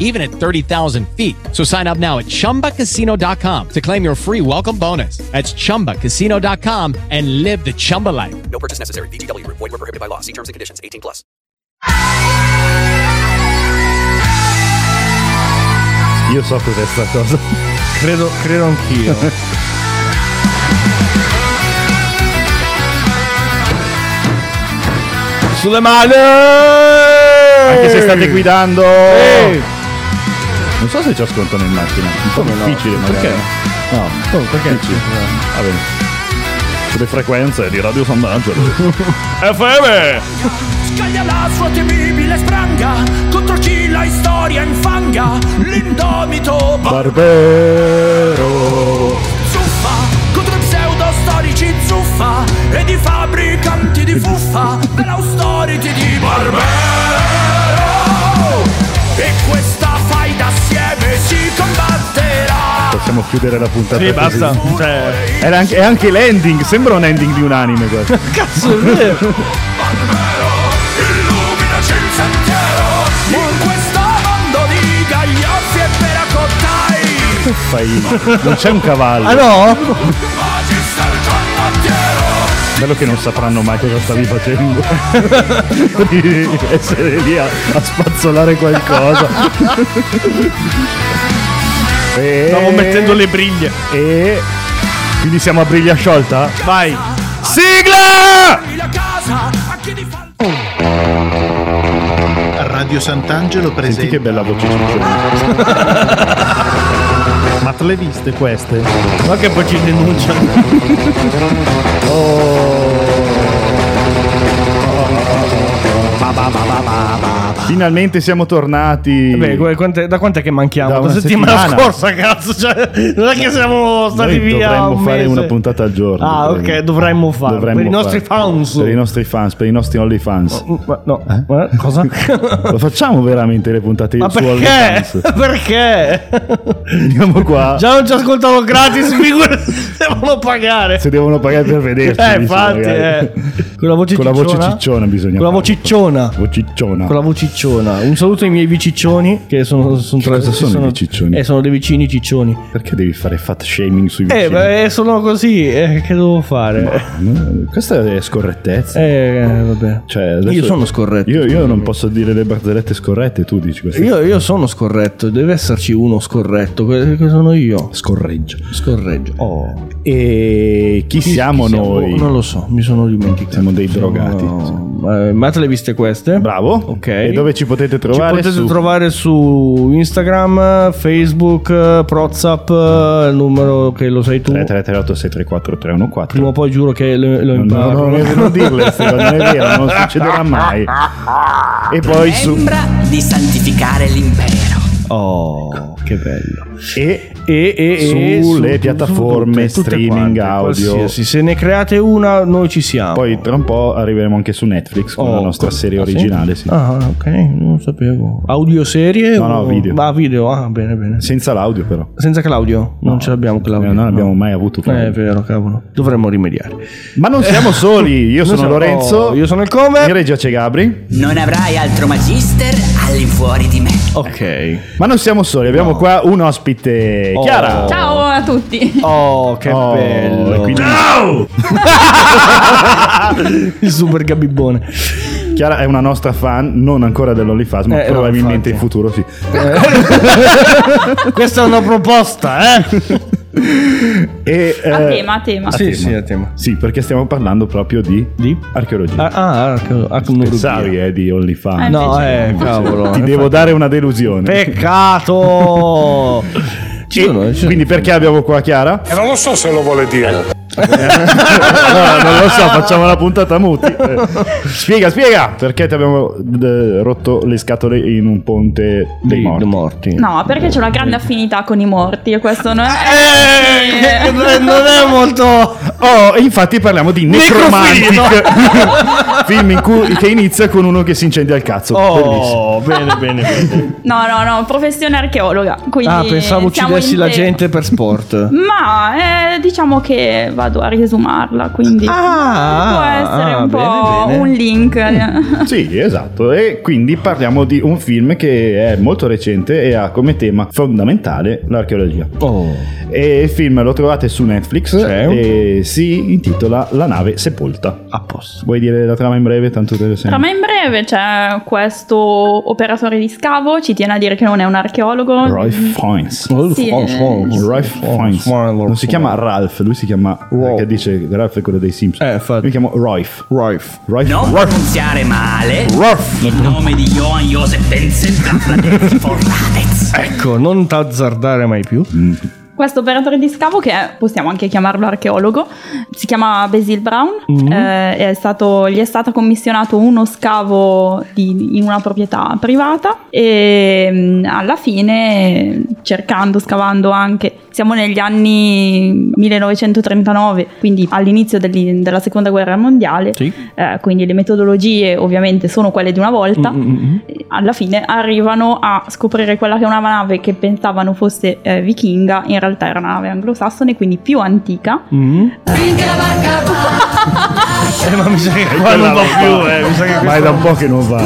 even at 30,000 feet. So sign up now at chumbacasino.com to claim your free welcome bonus. That's chumbacasino.com and live the Chumba life. No purchase necessary. VGW Group. Void were prohibited by law. See terms and conditions. 18 plus. Io so cos'è sta cosa. Credo, credo anch'io. Sulle mani! Anche se state guidando. Ehi! Non so se ci ascoltano in macchina. Un po' Come no? difficile magari. Perché? No, Oh, perché? difficile. Va bene. Sulle frequenze di Radio San. FM! Scaglia la sua temibile spranga contro chi la storia infanga. L'indomito Barbero. zuffa contro i pseudo storici zuffa e di fabbricanti di fuffa dell'austerity di Barbero. Possiamo chiudere la puntata Sì, basta. Cioè, Era anche, è anche l'ending, sembra un ending di un anime questo. cazzo, è vero. Illuminaci il sentiero in questo mondo di gaglioffi e peracottai. Fai... Non c'è un cavallo. Ah no? Bello che non sapranno mai cosa stavi facendo. Di essere lì a, a spazzolare qualcosa. e... Stavo mettendo le briglie. E... Quindi siamo a briglia sciolta? Vai. Sigla! Radio Sant'Angelo Senti presenta. che bella voce Ma te le viste queste? Ma che poi ci denunciano. Finalmente siamo tornati. Beh, quante- da quant'è che manchiamo? Da una settimana, settimana. scorsa, cazzo. Cioè, non è che siamo stati Noi via. dovremmo un fare mese. una puntata al giorno. Ah, ok, dovremmo farlo. Dovremmo per i nostri fare. fans. Per i nostri fans, per i nostri OnlyFans. Ma- No, ma- cosa? Lo facciamo veramente le puntate Ma su perché? OnlyFans? perché? Veniamo qua. Già non ci ascoltavo gratis, figurati se devono pagare. Se devono pagare per vederci. Eh, infatti, eh. Con la voce Con la voce cicciona? cicciona bisogna Con la vocicciona. Vocicciona. Con la vocicciona. Un saluto ai miei viciccioni. Che sono, sono tre. cosa sì, sono i viciccioni? Eh, sono dei vicini ciccioni. Perché devi fare fat shaming sui Eh, vicini? beh, sono così. Eh, che devo fare? No, Questa è scorrettezza. Eh, vabbè. Cioè, adesso- Io sono scorretto. Io, io non posso dire le barzellette scorrette, tu dici questo. Io, io sono scorretto, deve esserci uno scorretto. Que- Che sono io? Scorreggio. Scorreggio. Oh. E chi, siamo Chi noi? Non lo so, mi sono dimenticato. Siamo dei drogati. Eh, ma te le viste queste? Bravo. Ok. E dove ci potete Ci trovare? potete Su- trovare su Instagram, Facebook, Prozap, eh, il numero che lo sai tu. 3338 634 314 Prima o poi giuro che lo, lo No, imparo. no, no, non dirle non è vero, non succederà mai. E poi su Sembra di santificare l'impero. Oh, che bello. e, E, e, Sulle su- piattaforme tutte- tutte streaming quante, audio. qualsiasi. Se ne create una, noi ci siamo. poi tra un po' arriveremo anche su Netflix con Oh, la nostra co- serie ah, sì? originale, sì. Ah, ok, non sapevo. Audio serie? No, o- no, video. Ah, video, ah, bene, bene. Senza l'audio però. Senza Claudio? Non ce l'abbiamo Claudio. Eh, non abbiamo no. mai avuto Eh, Claudio. è vero, cavolo. Dovremmo rimediare. Ma non siamo soli, io sono siamo- Lorenzo, oh, io sono il come. in regia c'è Gabri. Non avrai altro magister all'infuori di me. Ok. Ma non siamo soli, abbiamo qua un ospite, Oh. Chiara. Ciao a tutti. Oh, che Oh, bello. quindi- il super gabibone. Chiara è una nostra fan, non ancora dell'OnlyFans, ma Eh, probabilmente in futuro sì. Questa è una proposta, eh? E, A eh, tema, a tema. a Sì, tema. sì, a tema. Sì, perché stiamo parlando proprio di, Di? archeologia. Ah, ah. Pensavi eh, di OnlyFans. Eh, No, eh, cavolo. Ti devo dare una delusione. Peccato. Ci sono, ci sono- quindi perché abbiamo qua Chiara? E non lo so se lo vuole dire. No, non lo so, facciamo la puntata muti. Eh. Spiega, spiega perché ti abbiamo eh, rotto le scatole in un ponte dei Dei morti. morti. No, perché c'è una grande affinità con i morti e questo non Eh, è... non è molto. Oh, e infatti parliamo di Necromantic, film in cui, che inizia con uno che si incendia il cazzo. Bellissimo. Oh, bene, bene, bene. No, no, no, professione archeologa. Quindi Ah, pensavo uccidessi la te- gente per sport. Ma eh, diciamo che vado a riesumarla, quindi Ah, può essere ah, un po' bene, bene. un link. Sì, esatto. E quindi parliamo di un film che è molto recente e ha come tema fondamentale l'archeologia. Oh. E il film lo trovate su Netflix Sì. e si intitola La nave sepolta. A posto. Vuoi dire la trama in breve? Tanto te lo. Trama in breve c'è questo operatore di scavo, ci tiene a dire che non è un archeologo. Roy Fiennes. Sì, Roy Fiennes. Non si chiama Ralph, lui si chiama. Che dice Ralph è quello dei Simpsons. Eh, infatti. Si chiama Royf. Rife. Royf. Non Royf. pronunziare male Royf. il nome di Johann Josef Wenzel Gafladez Forradez. Ecco, non t'azzardare mai più. Questo operatore di scavo, che è- possiamo anche chiamarlo archeologo, si chiama Basil Brown, Mm-hmm. eh, è stato- gli è stato commissionato uno scavo di- in una proprietà privata e mh, alla fine, cercando, scavando anche, siamo negli anni 1939, quindi all'inizio degli- della seconda guerra mondiale, Sì. eh, quindi le metodologie ovviamente sono quelle di una volta, Mm-hmm. alla fine arrivano a scoprire quella che è una nave che pensavano fosse eh, vichinga, in realtà era una nave anglosassone, quindi più antica. Mm. Eh, ma mi sa che qua non va più, eh. Mi sa che Ma è da un po' che non va.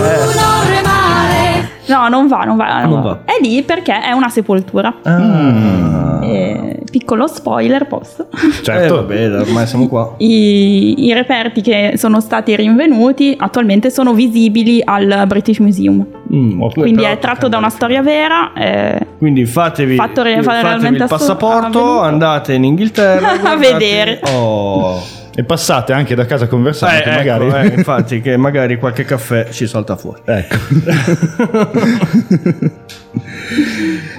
No, non va, non va. Non va. È lì perché è una sepoltura. Ah. Eh, piccolo spoiler, posso? Eh, Certo. vabbè, ormai siamo qua. I, I reperti che sono stati rinvenuti attualmente sono visibili al British Museum. Mm, Quindi però- è tratto da una storia vera. eh, Quindi fatevi, Fatto fatevi il passaporto, avvenuto. andate in Inghilterra A vedere. Oh. E passate anche da casa conversando, Eh, ecco, magari. eh, infatti, che magari qualche caffè ci salta fuori. Ecco.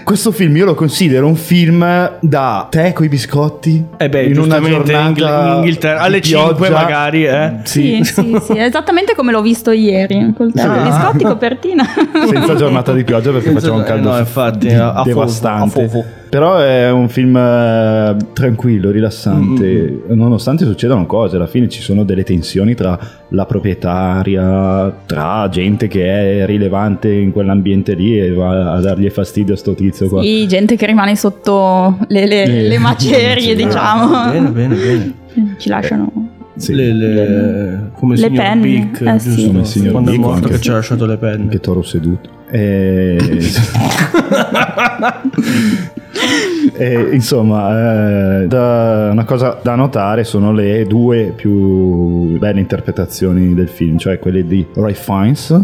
Questo film io lo considero un film da tè coi biscotti. Eh beh, in una giornata in Inghilterra, di alle 5 pioggia. magari, eh. sì, sì, sì, esattamente come l'ho visto ieri. Col Sì. biscotti, copertina. Senza giornata di pioggia perché Senza- faceva un caldo no, infatti, di- a- a devastante. fofo, a fofo. Però è un film eh, tranquillo, rilassante, nonostante succedano cose, alla fine ci sono delle tensioni tra la proprietaria, tra gente che è rilevante in quell'ambiente lì e va a dargli fastidio a sto tizio qua. Sì, gente che rimane sotto le, le- Eh, le macerie, sì, diciamo. Bene, bene, bene. Ci lasciano. Sì. Le, le- come Le signor penne, Big, eh, sì. giusto? Come il signor Quando Big, è morto anche- che ci ha lasciato le penne. Che toro seduto. E... E, insomma, eh, da- una cosa da notare sono le due più belle interpretazioni del film, cioè quelle di Roy Fiennes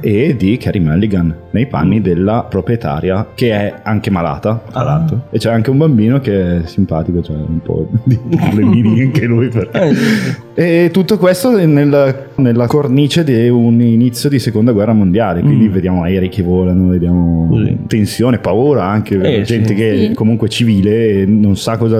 e di Carrie Mulligan nei panni della proprietaria che è anche malata tra l'altro. E c'è anche un bambino che è simpatico cioè un po' di problemini anche lui perché e tutto questo nella, nella cornice di un inizio di seconda guerra mondiale quindi vediamo aerei che volano vediamo Sì. tensione paura anche Eh, gente sì. che Sì. comunque civile e non sa cosa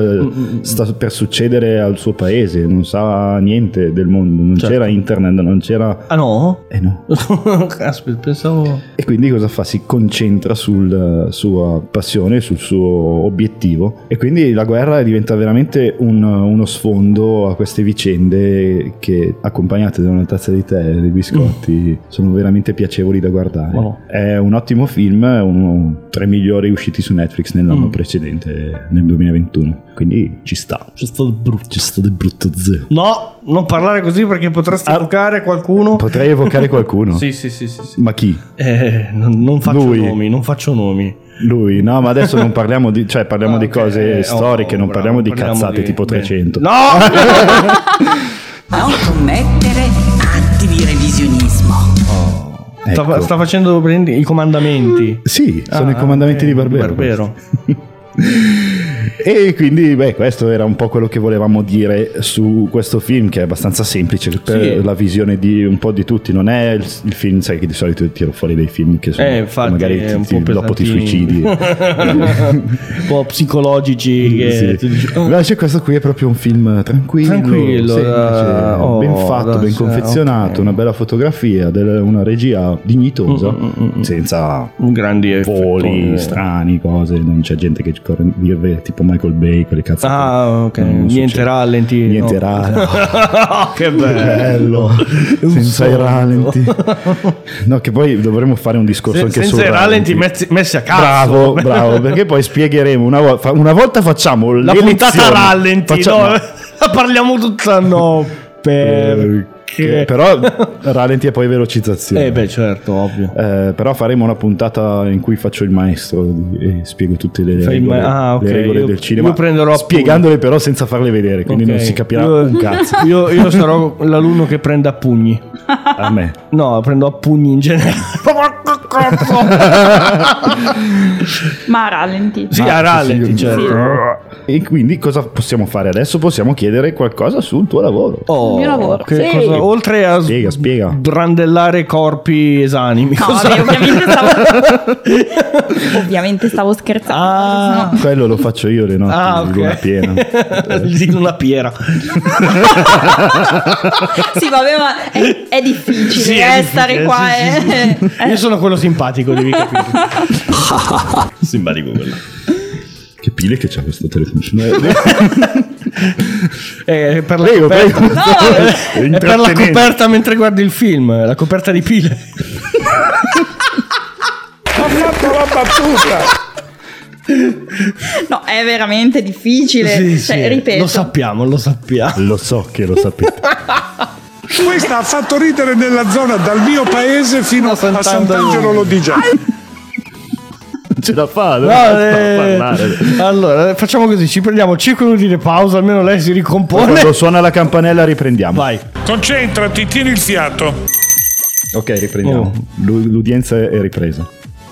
sta per succedere al suo paese non sa niente del mondo non Certo. c'era internet non c'era Ah no? eh no Caspita, pensavo... e quindi cosa fa? Si concentra sulla sua passione, sul suo obiettivo. E quindi la guerra diventa veramente un- uno sfondo a queste vicende che, accompagnate da una tazza di tè e dei biscotti, sono veramente piacevoli da guardare. Oh. È un ottimo film, uno tra i migliori usciti su Netflix nell'anno precedente, nel 2021. Quindi ci sta. C'è stato brutto. Ci sta del brutto zio. No, non parlare così perché potresti Ah. evocare qualcuno. Potrei evocare qualcuno. Sì, sì, sì, sì. sì. Ma chi? Eh, non, non faccio Lui. nomi, non faccio nomi. Lui, no, ma adesso non parliamo di, cioè parliamo Ah, di cose Oh, storiche, non bravo, parliamo di parliamo cazzate di- tipo bene. 300. No! Non commettere atti di revisionismo. Ecco. sta, sta facendo i comandamenti. Sì, sono Ah, i comandamenti ok, di Barbero. Barbero. E quindi, beh, questo era un po' quello che volevamo dire su questo film, che è abbastanza semplice per Sì. la visione di un po' di tutti. Non è il, il film, sai che di solito tiro fuori dei film che sono Eh, infatti, magari ti- po' dopo ti suicidi. un po' psicologici che Sì. dici, "Oh, Invece questo qui è proprio un film tranquillo, Tranquillo, semplice, oh, ben fatto, ben confezionato, ok. una bella fotografia, del- una regia dignitosa, Mm, mm, mm, senza grandi voli effettoni. strani, cose, non c'è gente che corre virve tipo Michael Bay, quelle cazzate. Ah, ok. Non Niente succede. rallenti. Niente no. rallenti. che bello. Senza i rallenti. No, che poi dovremmo fare un discorso Se- anche senza sul i rallenti messi, messi a cazzo. Bravo, bravo, perché poi spiegheremo una volta, una volta facciamo La puntata rallenti, Facciamo- no? Parliamo tutta no. Perché? Perché- Però rallenti e poi velocizzazione. Eh beh, certo, ovvio. Eh, però faremo una puntata in cui faccio il maestro e spiego tutte le Fai regole, ma- ah, ok. le regole Io- del cinema. io prenderò spiegandole però senza farle vedere, quindi Ok. non si capirà Io- un cazzo. Io, io sarò l'alunno che prende a pugni. A me. No, prendo a pugni in generale. Ma a rallenti. Sì, Ah, a rallenti, sì, sì. certo. E quindi cosa possiamo fare adesso? Possiamo chiedere qualcosa sul tuo lavoro. Oh, Il mio lavoro, che sì. cosa- oltre a Spiega, spiega. brandellare corpi esanimi. No, cosa- vabbè, ovviamente stavo... ovviamente stavo scherzando. Ah. no. Quello lo faccio io le notti Ah, di ok. luna piena. luna piera. Sì, vabbè, ma è, è difficile Sì, eh, è difficile, stare qua. sì, eh. Io sono quello simpatico, devi capire. simpatico quello. Che pile che c'ha questo telefono. Eh, per la Prego, coperta. prego. No. È per la coperta mentre guardi il film, la coperta di pile. No, è veramente difficile. Sì, Cioè, sì, ripeto. Lo sappiamo, lo sappiamo. Lo so che lo sapete. Questa ha fatto ridere nella zona dal mio paese fino a Sant'Angelo Lodigia. Non ce la fa, No, eh, parlare. allora, facciamo così, ci prendiamo 5 minuti di pausa, almeno lei si ricompone. Quando suona la campanella riprendiamo. Vai. Concentrati, tieni il fiato. Ok, riprendiamo. Oh. L'u- L'udienza è ripresa.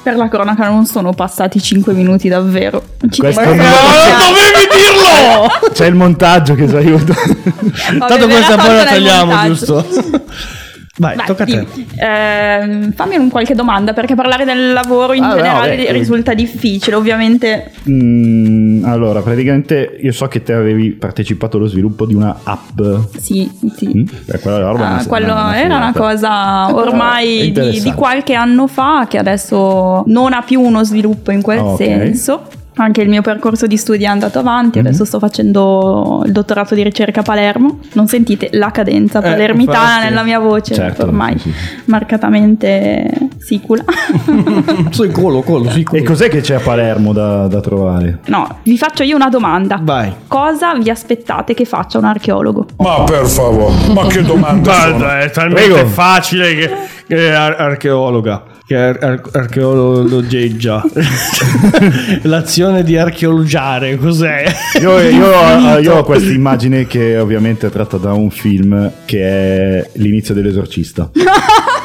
Per la cronaca non sono passati 5 minuti davvero. Ci Questo non- dovevi dirlo! C'è il montaggio che ci aiuta. Vabbè, Tanto questa poi la tagliamo, giusto? Vai, Vai, tocca a te. Ehm, fammi un qualche domanda perché parlare del lavoro in Ah, no, generale beh, risulta difficile. Ovviamente Mm, allora, praticamente io so che te avevi partecipato allo sviluppo di una app. sì, sì. Mm? Eh, quella roba Ah, si era una cosa Eh, ormai di, di qualche anno fa che adesso non ha più uno sviluppo in quel Ah, ok. senso. Anche il mio percorso di studi è andato avanti, adesso sto facendo il dottorato di ricerca a Palermo. Non sentite la cadenza palermitana infatti. nella mia voce, Certo, ormai sì, sì. marcatamente sicula. Sì, colo, colo, sì, colo. E cos'è che c'è a Palermo da, da trovare? no, vi faccio io una domanda. Vai. Cosa vi aspettate che faccia un archeologo? Ma per favore, ma che domanda sono? Guarda, è talmente Prego. facile che, che è ar- archeologa. Che è ar- ar- archeologeggia. L'azione di archeologiare, cos'è? Io, io ho, io ho questa immagine che ovviamente è tratta da un film che è l'inizio dell'esorcista.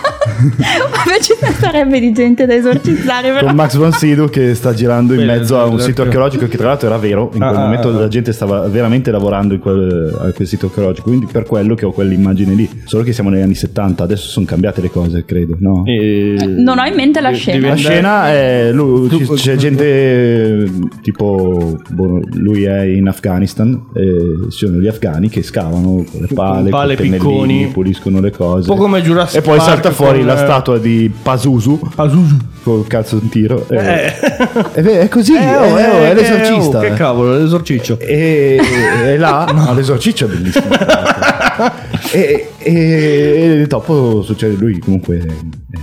Invece sarebbe di gente da esorcizzare, però. Con Max von Sydow che sta girando in mezzo a un sito archeologico che tra l'altro era vero, in quel Ah, momento ah, ah. la gente stava veramente lavorando in quel, a quel sito archeologico, quindi per quello che ho quell'immagine lì. Solo che siamo negli anni 70, adesso sono cambiate le cose, credo, no? E- Non ho in mente la Devi scena. La scena è lui, Tu- ci- c'è gente eh, tipo boh, lui è in Afghanistan e ci sono gli afghani che scavano con le pale, pale, pennellini, picconi. puliscono le cose. Un po' come Jurassic e poi Park salta fuori con, la eh, statua di Pazuzu col cazzo in tiro. Eh. e beh, è così, è, oh, è- è l'esorcista. oh, Che cavolo, l'esorciccio. E, e là, no, l'esorciccio è bellissimo. e, e- e dopo succede lui comunque è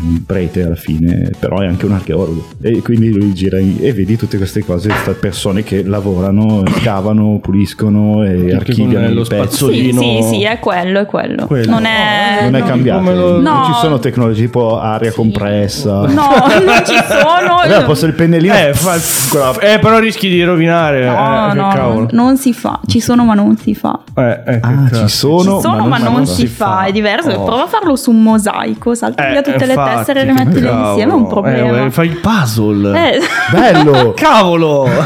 un prete alla fine, però è anche un archeologo. E quindi lui gira in- e vedi tutte queste cose, queste persone che lavorano, scavano, puliscono e archiviano con lo pezzi. Sì, spazzolino. sì, sì, è quello, è quello. Quello. Non è... Non è no. cambiato, lo- non No. ci sono tecnologie tipo aria compressa. No, non ci sono. Allora, posso il pennellino? Eh, fa- eh, però rischi di rovinare. No, eh, no, non si fa. Ci sono, ma non si fa. Eh, eh, che Ah, ci sono, Ci sono, ma non, ma non fa. si fa, è diverso. Oh. Prova a farlo su un mosaico, salti Eh, via tutte le infatti, tessere e le metti cavolo. insieme, è un problema. Eh, fai il puzzle. Eh, Bello! Cavolo!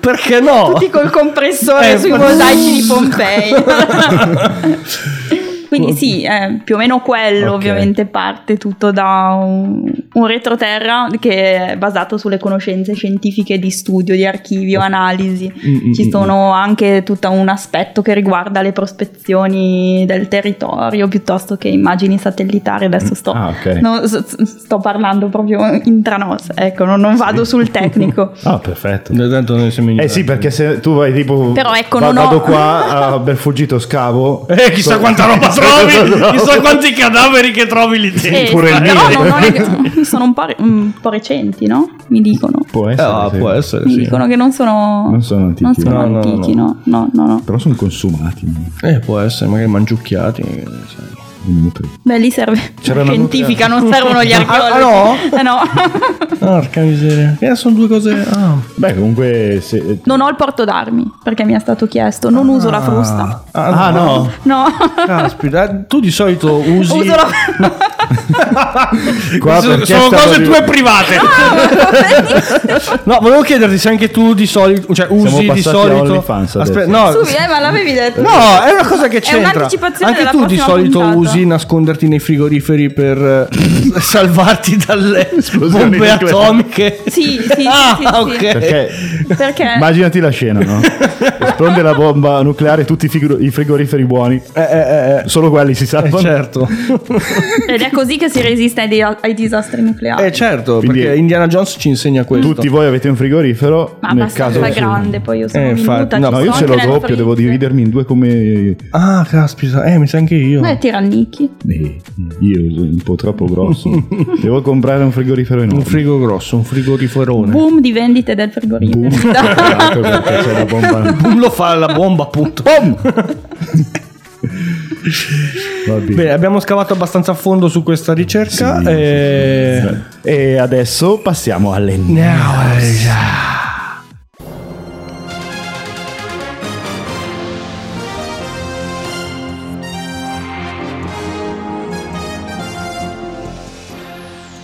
Perché no? tutti col compressore Eh, sui fa- mosaici di Pompei. Quindi sì, è più o meno quello Ok. ovviamente parte tutto da un, un retroterra che è basato sulle conoscenze scientifiche di studio, di archivio, analisi. Mm, mm, Ci mm, sono anche tutto un aspetto che riguarda le prospezioni del territorio piuttosto che immagini satellitari. Adesso sto, Ah, ok. no, sto parlando proprio intranos, ecco, non, non vado sul tecnico. Ah, perfetto. Tanto noi siamo Eh sì, perché se tu vai tipo. Però ecco, va- non ho- vado qua a Belfuggito scavo. Eh, chissà quanta roba trovi! chissà quanti cadaveri che trovi lì dentro. Eh, pure il mio. non- non è- sono un po', re- un po' recenti, no? Mi dicono. Può essere. ah, sì. può essere, Mi sì. dicono che non sono, Non sono antichi. non sono No, no, antichi, no, no, no, no. Però sono consumati. Eh, può essere, magari mangiucchiati. sai. Inutili. Beh, lì serve C'era scientifica, non servono gli archeologi. Ah, no? Eh, no. Porca miseria. Eh, sono due cose. Ah. Beh, comunque. Se... Non ho il porto d'armi perché mi è stato chiesto. Non uso la frusta. Ah, no. No. Caspita, eh, tu di solito usi. uso la Qua sono cose tue private. no, volevo chiederti se anche tu di solito. Cioè, usi di solito. Aspetta, no. Su, eh, ma l'avevi detto. No, è una cosa che È c'entra. un'anticipazione Anche della tu di solito puntata. usi nasconderti nei frigoriferi per eh, salvarti dalle Esplosioni bombe nucleari. atomiche. Sì, sì, sì, Ah, sì, sì. ok. Perché Perché? immaginati la scena, no? Esplode la bomba nucleare, tutti i, figo- i frigoriferi buoni, Eh, eh, eh, solo quelli si eh, salvano. certo. Ed è così che si resiste ai, di- ai disastri nucleari. Eh, certo, Quindi- perché Indiana Jones ci insegna questo. Tutti voi avete un frigorifero, Ma nel abbastanza caso grande, poi io sono Eh, infatti, minuta. no, ci No, io ce l'ho anche nel doppio, devo dividermi in due come Ah, caspita, eh, mi sa anche io. Eh, tirannicchi. Eh, io sono un po' troppo grosso. Devo comprare un frigorifero enorme. Un frigo grosso, un frigoriferone. Boom di vendite del frigorifero. Boom. Esatto, perché c'è la bomba. Boom lo fa la bomba, appunto. Va bene. Abbiamo scavato abbastanza a fondo su questa ricerca. Sì, e... E adesso passiamo alle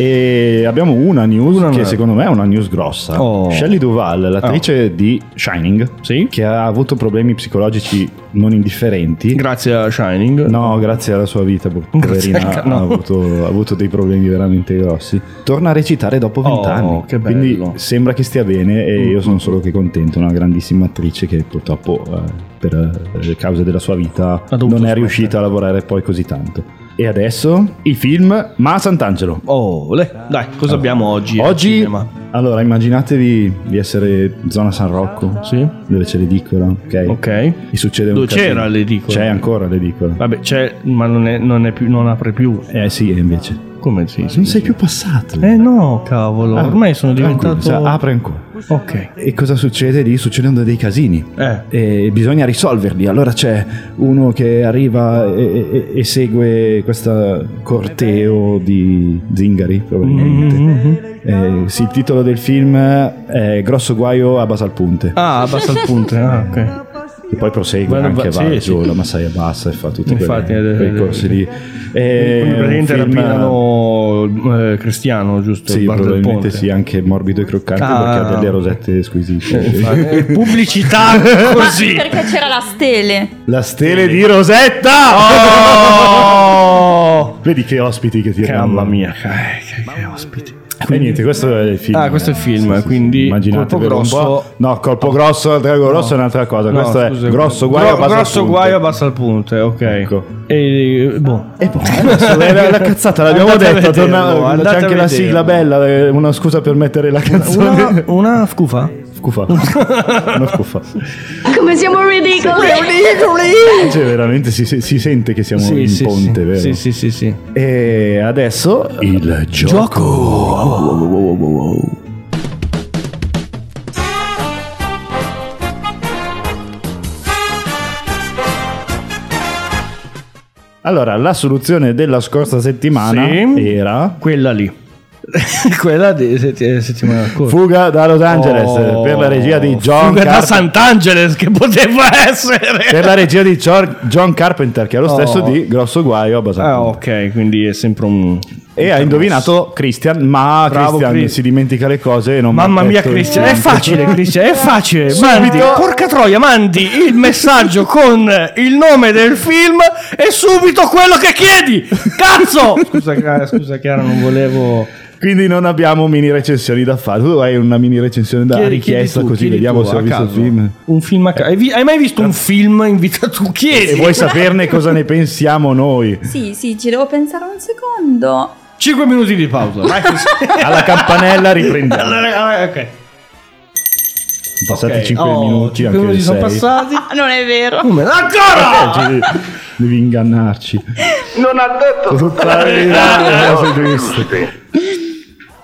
E abbiamo una news Una che news. secondo me è una news grossa. Oh. Shelley Duval, l'attrice di Shining, Sì. che ha avuto problemi psicologici non indifferenti. Grazie a Shining. No, grazie alla sua vita, Grazie poverina, no. ha, avuto, ha avuto dei problemi veramente grossi. Torna a recitare dopo Oh, vent'anni. bello. Quindi sembra che stia bene e io sono solo che contento. Una grandissima attrice che purtroppo eh, per eh, le cause della sua vita non è riuscita a lavorare poi così tanto. E adesso il film Ma Sant'Angelo. Oh, le- dai, cosa abbiamo oggi? Oggi, allora, immaginatevi di essere zona San Rocco, Sì. dove c'è l'edicola, ok? Ok. E succede Dove un casino. c'era l'edicola? C'è ancora l'edicola. Vabbè, c'è, ma non, è, non, è più, non apre più. Eh sì, e invece. Come si? Non sei più passato. Eh no, cavolo. Ah, Ormai sono tranquillo, diventato. cioè, apre ancora. Ok. E cosa succede lì? Succedono dei casini. Eh. E bisogna risolverli. Allora c'è uno che arriva e, e- e segue questo corteo di zingari, probabilmente. Mm-hmm. Eh, sì, il titolo del film è Grosso guaio a Basalpunte. Ah, abbassa il punto. Ah, ok. E poi prosegue Guarda, anche, va- va sì, giù, sì. la massaia bassa e fa tutti Infatti, quei, eh, quei corsi eh, lì. Un praticamente film- rapinano eh, Cristiano, giusto? Sì, probabilmente sì, anche morbido e croccante Ah, perché ha delle rosette squisite. Eh, eh, pubblicità Ma così. perché c'era la stele. La stele di Rosetta! Oh! Vedi che ospiti che ti mamma mia, che, che- che ospiti. E niente, questo è il film. Ah, questo è il film, Sì, sì, quindi Immaginatevelo colpo grosso- No, colpo grosso, il drago grosso è un'altra cosa. No, questo scusa, è grosso guaio gro- grosso guaio abbassa al punto, ok. Ecco. E boh. E poi adesso la, la cazzata l'abbiamo vederlo, torna- c'è anche la sigla bella, eh, una scusa per mettere la canzone. Una, una scufa? Scufa. Una scufa. Come siamo ridicoli! Cioè, veramente si, si sente che siamo in ponte, sì. vero? Sì, sì, sì, sì. E adesso il gioco. Allora, la soluzione della scorsa settimana Sì. era Quella lì. Quella di setti- settimana scorsa. Fuga da Los Angeles Oh, per la regia di John Fuga da Carpenter. Sant'Angeles che poteva essere. Per la regia di John Carpenter, che è lo stesso Oh. di Grosso Guaio a Basapunta. Ah, ok, quindi è sempre un. E ha indovinato Christian, ma Bravo, Christian Chris. si dimentica le cose e non Mamma mia, detto Cristian, è facile, Cristian, è facile. Subito. Mandi, porca troia, mandi il messaggio con il nome del film e subito quello che chiedi. Cazzo! Scusa, Chiara, scusa, Chiara, non volevo. Quindi non abbiamo mini recensioni da fare. Tu hai una mini recensione da Chiedi- richiesta, chiedi tu, così vediamo tu, se ho visto il caso. film. Un film a ca- hai, vi- hai mai visto un film in vita tu? Chiedi. E vuoi saperne cosa ne pensiamo noi? Sì, sì, ci devo pensare un secondo. 5 minuti di pausa. Vai. Alla campanella riprendiamo. Allora, ok. Passati Ok. 5 Oh, minuti, cinque anche minuti il sono sei. passati. Ah, non è vero. Come? Ancora! Devi, devi ingannarci. Non ha detto Tutta la verità, cose giuste.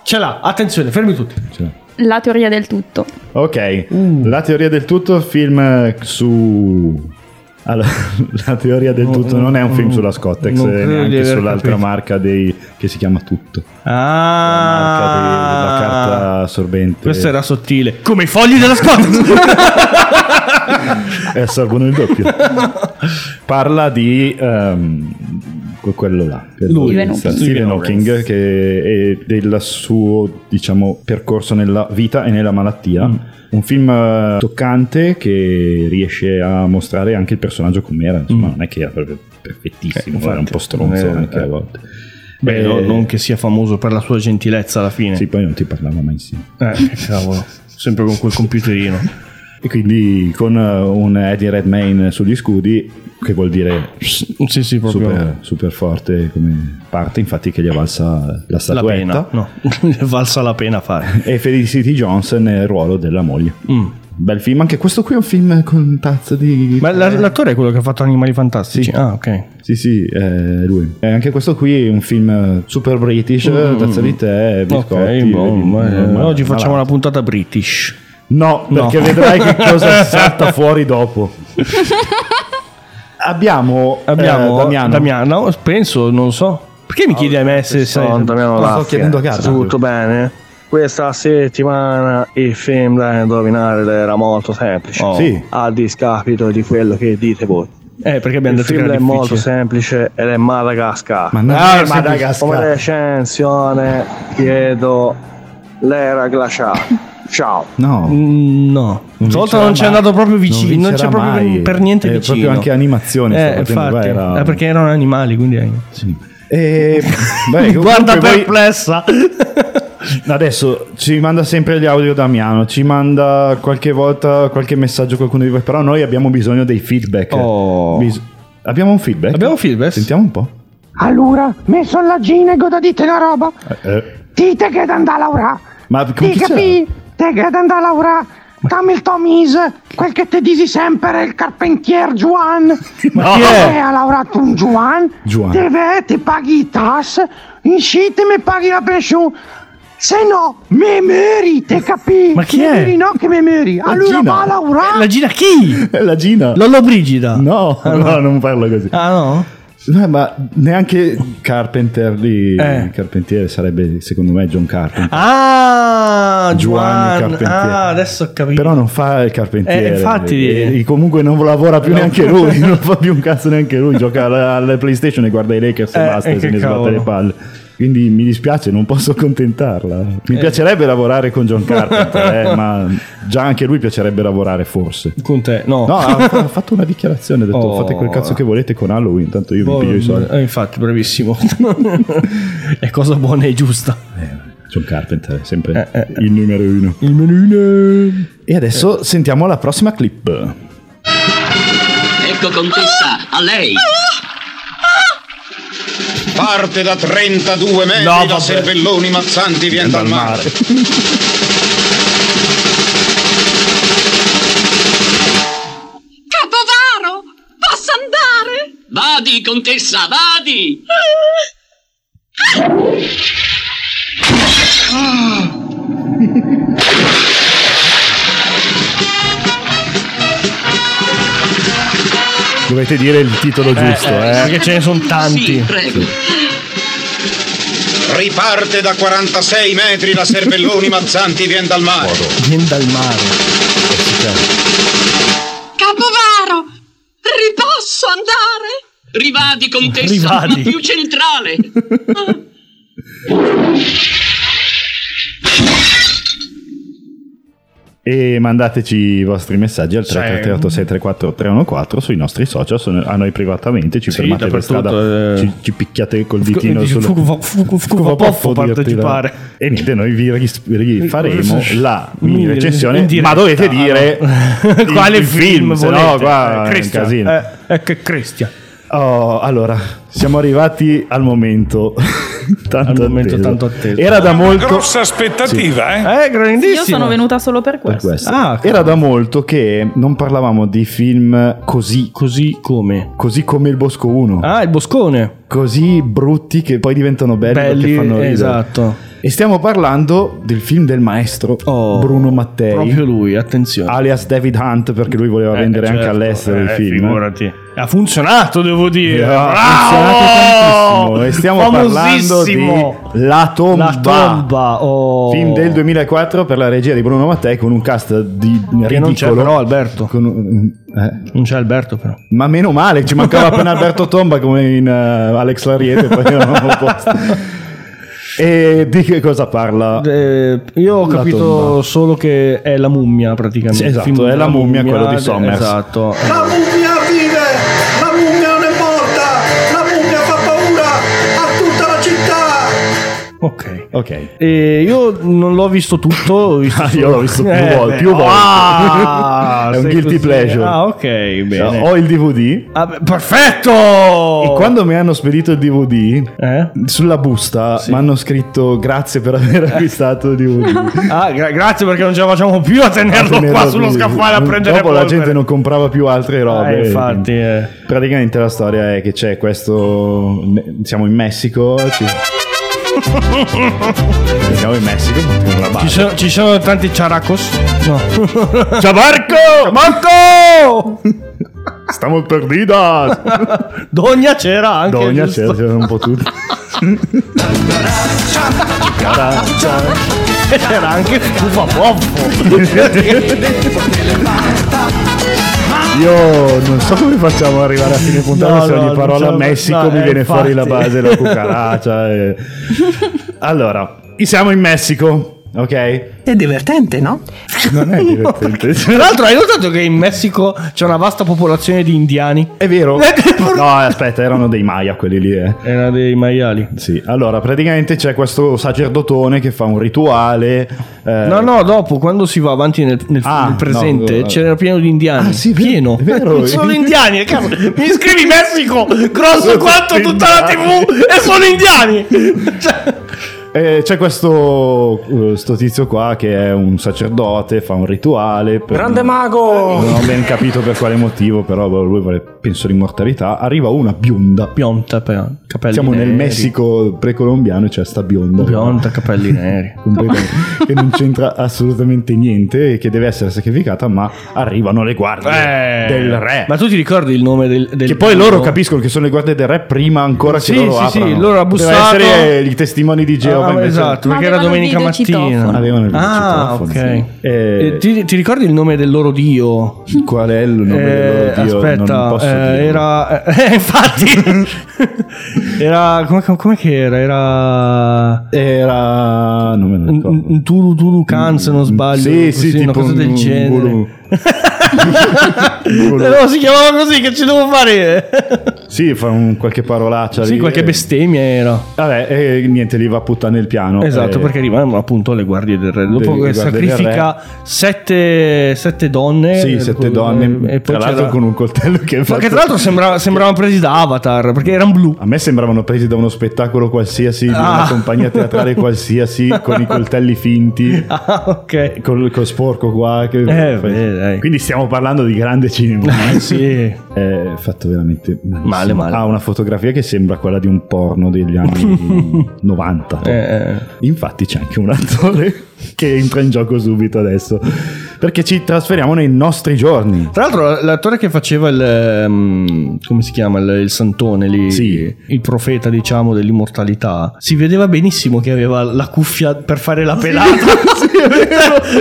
Ce l'ha, attenzione, fermi tutti. Cioè, La teoria del tutto. Ok, la teoria del tutto, film eh, su... Allora, la teoria del tutto non è un film sulla Scottex, di neanche sull'altra capito. marca dei, che si chiama Tutto. La marca della Ah, carta assorbente. questo era sottile. Come i fogli della scotta. e assorbono il doppio. Parla di que- quello là, per Lui, Stephen Stephen, Hawking. Che è del suo diciamo percorso nella vita e nella malattia. Mm. Un film eh, toccante che riesce a mostrare anche il personaggio com'era. Insomma, non è che era proprio perfettissimo, Mm. Eh, era un po' stronzo anche a eh. volte. Beh, Eh, no, non che sia famoso per la sua gentilezza alla fine. Sì, poi non ti parlava mai insieme. Eh, cavolo. Sempre con quel computerino. E quindi con eh, un Eddie Redmayne sugli scudi, che vuol dire Sì, sì, super, super forte come parte, infatti che gli è valsa la la statuetta. pena. No, è valsa la pena fare. E Felicity Jones nel ruolo della moglie. Mm. Bel film, anche questo qui è un film con tazza di... Ma la- l'attore è quello che ha fatto Animali Fantastici? Sì. Ah, ok. Sì, sì, è lui. E anche questo qui è un film super british, tazza di tè, biscotti. Mm. Ok, boh, vedi, ma- normale. oggi facciamo Ma una puntata British. No, No. perché vedrai che cosa salta fuori dopo. Abbiamo, Abbiamo eh, Damiano. Damiano, penso, non so. Perché mi chiedi a me se sei... No, sto chiedendo a Carlo. Tutto bene? Questa settimana il film da indovinare era molto semplice. Oh. Sì. A discapito di quello che dite voi. Eh, perché abbiamo Il detto che film era è molto difficile. semplice ed è Madagascar. Ma non Ah, è sì, Come Madagascar. recensione chiedo l'era glaciale. Ciao. No. Mm, No, Non stavolta non ci è mai. andato proprio vicino, non, vincerà c'è proprio mai. per niente È vicino. proprio anche animazione Eh, infatti, era- eh, perché erano animali, quindi... eh. Sì. E, beh, Guarda comunque voi- perplessa. Adesso ci manda sempre gli audio Damiano, ci manda qualche volta qualche messaggio qualcuno di voi, però noi abbiamo bisogno dei feedback. Oh. Bis- abbiamo un feedback? Abbiamo feedback? Sentiamo un po'. Allora, messo la ginego da dite una roba. Eh, eh. Dite che da andare a lavorare. Ma con Ti capì? Te che da andare a lavorare. Dammi il Tomis, quel che ti disi sempre, il carpentier Juan. Ma chi Dove è? ha lavorato un Juan? Juan. Deve, ti paghi i tass, in shit mi paghi la pensione. Se no, me meri, te capì? Ma chi Me è? meri no che me meri. Allora Gina. va a lavorare. La Gina chi? La Gina. Lollo Brigida. No, no, non parlo così. Ah no? No, ma neanche Carpenter lì, Eh. carpentiere sarebbe secondo me John Carpenter. Ah, Giovanni Juan. Carpentier. Ah, adesso ho capito. Però non fa il carpentiere. Eh, infatti- E- e comunque non lavora più neanche lui, non fa più un cazzo neanche lui, gioca alla, alla PlayStation e guarda i Lakers e Eh, basta, e e se ne sbatte le palle. Quindi mi dispiace, non posso accontentarla. Eh. Mi piacerebbe lavorare con John Carpenter, eh, ma già anche lui piacerebbe lavorare forse. Con te, no. No, ha, ha fatto una dichiarazione, ha detto Oh. fate quel cazzo che volete con Halloween, tanto io vi Boh, piglio i soldi. eh, infatti, bravissimo. È cosa buona e giusta. John Carpenter è sempre Eh, eh, il numero uno. Il menù. E adesso sentiamo la prossima clip. Ecco contessa, a lei. Parte da 32 metri No, da cervelloni mazzanti viene dal mare. Capovaro! Posso andare? Vadi, contessa, vadi! Dovete dire il titolo giusto, eh. Perché ce ne sono tanti. Sì, prego. Riparte da 46 metri la Cervelloni Mazzanti vien dal mare. Viene dal mare. Capovaro! Riposso andare? Rivadi, contessa, Rivadi. ma più centrale. E mandateci i vostri messaggi al 333 sui nostri social, a noi privatamente, ci Sì, fermate per strada, eh. ci, ci picchiate col ditino fu- poffo partecipare. E niente, noi vi ris- rifaremo la mini recensione, diretta, ma dovete dire il- quale il film, volete. no qua Eh, è un casino. eh, eh, che Cristian. Oh, allora, siamo arrivati al momento tanto Al momento atteso. tanto atteso. Era da molto Grossa aspettativa, eh? Eh, grandissimo. Io sono venuta solo per per questo. questo. Ah, Era da molto che non parlavamo di film così, Così come? così come il Bosco 1, Ah, il boscone. così brutti che poi diventano belli, Belli, perché fanno ridere. esatto. E stiamo parlando del film del maestro Oh, Bruno Mattei, Proprio lui, attenzione. alias David Hunt, perché lui voleva Eh, vendere anche certo, all'estero il eh, film. Figurati. Ha funzionato, devo dire. Ha Bravo! funzionato tantissimo. E stiamo parlando di. La Tomba. La tomba. Oh. Film del 2004 per la regia di Bruno Mattei con un cast di ridicolo. Che non c'è però Alberto. Con eh, Non c'è Alberto però. Ma meno male, ci mancava appena Alberto Tomba come in eh, Alex Lariete, poi eravamo a posto. E di che cosa parla? Eh, io ho La capito tomba. solo che è la mummia praticamente. Sì, esatto, film è La mummia, quello di Sommers. Esatto. La mummia vive! La mummia non è morta! La mummia fa paura a tutta la città! Ok. Ok. E io non l'ho visto tutto. ho visto Ah, io l'ho visto più Eh, volte, più volte. Ah, È un guilty così. pleasure. Ah, ok, bene. Ho il DVD Ah, beh, perfetto! e quando mi hanno spedito il DVD Eh? sulla busta mi hanno scritto grazie per aver acquistato il DVD. Ah, gra- grazie perché non ce la facciamo più a tenerlo, tenerlo qua sullo scaffale a prendere Dopo la polvere. gente non comprava più altre robe. Eh, infatti, eh. Praticamente la storia è che c'è questo. Siamo in Messico. Ci... siamo in Messico Ci sono, ci sono tanti characos? No. Ciao Marco! Marco! Stiamo perdidas! Dogna c'era anche. Dogna giusto? c'era, c'erano un po' tutti. C'era anche Stufa Poffo. Io non so come facciamo ad arrivare a fine puntata No, se no, ogni non parola Messico no, mi eh, viene fuori la infatti. base della cucaraccia. e- Allora, siamo in Messico, ok? È divertente, no? Non è divertente. Tra l'altro, hai notato che in Messico c'è una vasta popolazione di indiani? È vero? No, aspetta, erano dei Maya quelli lì, eh. Era dei maiali. Sì, allora praticamente c'è questo sacerdotone che fa un rituale. eh, No, no, dopo, quando si va avanti nel, nel- Ah, nel presente, no, no. c'era pieno di indiani. Ah, sì, vero, pieno. è vero. Solo indiani. cazzo. Mi scrivi Messico, grosso quanto tutta la TV, e sono indiani. Cioè, eh, c'è questo sto tizio qua che è un sacerdote, fa un rituale. per- Grande mago! Non ho ben capito per quale motivo, però lui vuole, penso, l'immortalità. Arriva una bionda. Pionta, pe- capelli Siamo nel neri. Messico precolombiano e c'è sta bionda. Pionta, capelli neri. che non c'entra assolutamente niente e che deve essere sacrificata, ma arrivano le guardie Eh, del re. Ma tu ti ricordi il nome del, del che poi loro dio? capiscono che sono le guardie del re prima ancora Sì, che loro sì, sì, aprano. loro ha Deve bussato- essere i testimoni di Geova Ah, invece- esatto, perché era domenica mattina. Avevano il Ah, ok. sì. Eh, E ti, ti ricordi il nome del loro dio? Qual è il nome Eh, del loro dio? aspetta, non posso eh, era eh, infatti era come, come che era? Era Era... non me lo ricordo. un, Tulu Tulu Khan se non sbaglio, Sì, sì, tipo cosa del genere. Eh, no, si chiamava così, che ci devo fare? Sì, fa un, qualche parolaccia sì, lì, qualche eh. bestemmia era. Vabbè, e niente, lì va a puttane il piano. Esatto, Eh, perché arrivano appunto le guardie del re. Dopo che sacrifica sette, sette donne. Sì, eh, sette e donne, poi tra l'altro c'era- con un coltello che Ma fa- che tra l'altro sembrava, sembravano presi da Avatar perché erano blu. A me sembravano presi da uno spettacolo qualsiasi, di una Ah. compagnia teatrale qualsiasi, con i coltelli finti, Ah, ok. col, col sporco qua. che- Eh, beh, dai. Quindi stiamo parlando di grande cinema. Eh, sì. È fatto veramente malissimo. Male, male. Ha una fotografia che sembra quella di un porno degli anni 90. Eh, eh. Infatti c'è anche un attore che entra in gioco subito adesso. Perché ci trasferiamo nei nostri giorni. Tra l'altro, l'attore che faceva il. ehm, come si chiama? Il, il santone lì. Il profeta, diciamo, dell'immortalità. Si vedeva benissimo che aveva la cuffia per fare la pelata.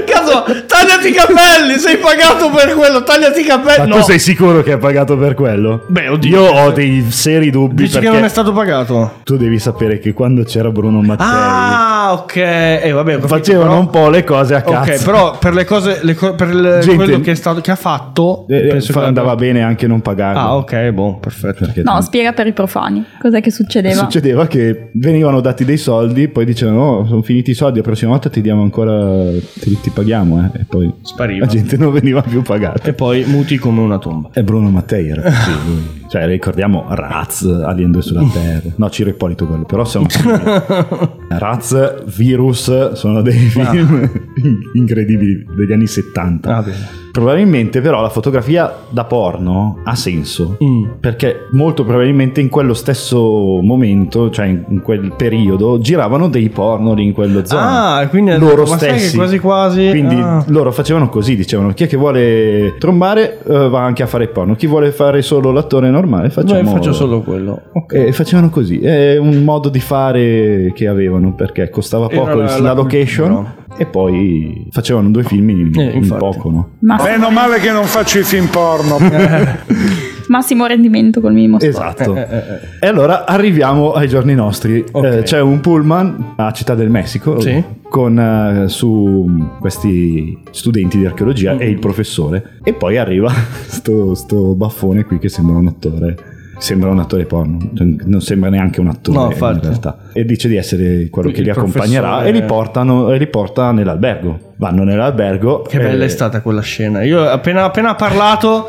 Cazzo, tagliati i capelli, sei pagato per quello, tagliati i capelli. Ma no. tu sei sicuro che ha pagato per quello? Beh, oddio. Io ho dei seri dubbi Dici perché che non è stato pagato? tu devi sapere che quando c'era Bruno Mattei Ah, ok. Eh, vabbè, capito, facevano però- un po' le cose a cazzo. Ok, però per le cose, le co- per il- Gente- quello che, è stato, che ha fatto, Eh, penso fa- che andava bene anche non pagarlo. Ah, ok, boh, perfetto. Perché No, spiega per i profani. Cos'è che succedeva? Succedeva che venivano dati dei soldi, poi dicevano: Oh, sono finiti i soldi, la prossima volta ti diamo ancora. ti, ti paghiamo, eh. E poi Spariva. la gente non veniva più pagata. E poi muti come una tomba. E Bruno Mattei era così. Cioè, ricordiamo Raz, Alien 2 sulla Terra. No, Ciro Ippolito quello, però siamo Raz, Virus sono dei film incredibili degli anni 70. Ah, bene. Probabilmente però la fotografia da porno ha senso Mm. perché molto probabilmente in quello stesso momento, cioè in, quel periodo, giravano dei porno lì in quello zona. Ah, quindi loro stessi. quasi quasi- Quindi ah. loro facevano così, dicevano chi è che vuole trombare eh, va anche a fare porno, chi vuole fare solo l'attore normale facciamo... Beh, faccio solo quello. E facevano così, è un modo di fare che avevano perché costava poco la- la, la location cultura. E poi facevano due film in, Eh, in poco, no? Meno male che non faccio i film porno. Massimo rendimento col minimo sforzo. Esatto. E allora arriviamo ai giorni nostri. Eh, c'è un pullman a Città del Messico Sì. con eh, su questi studenti di archeologia e il professore. E poi arriva sto, sto baffone qui che sembra un attore. Sembra un attore porno, non sembra neanche un attore No, in realtà. E dice di essere quello che Il li accompagnerà professore- e li, portano, e li porta nell'albergo. Vanno nell'albergo. Che bella eh, è stata quella scena. Io appena, appena ha parlato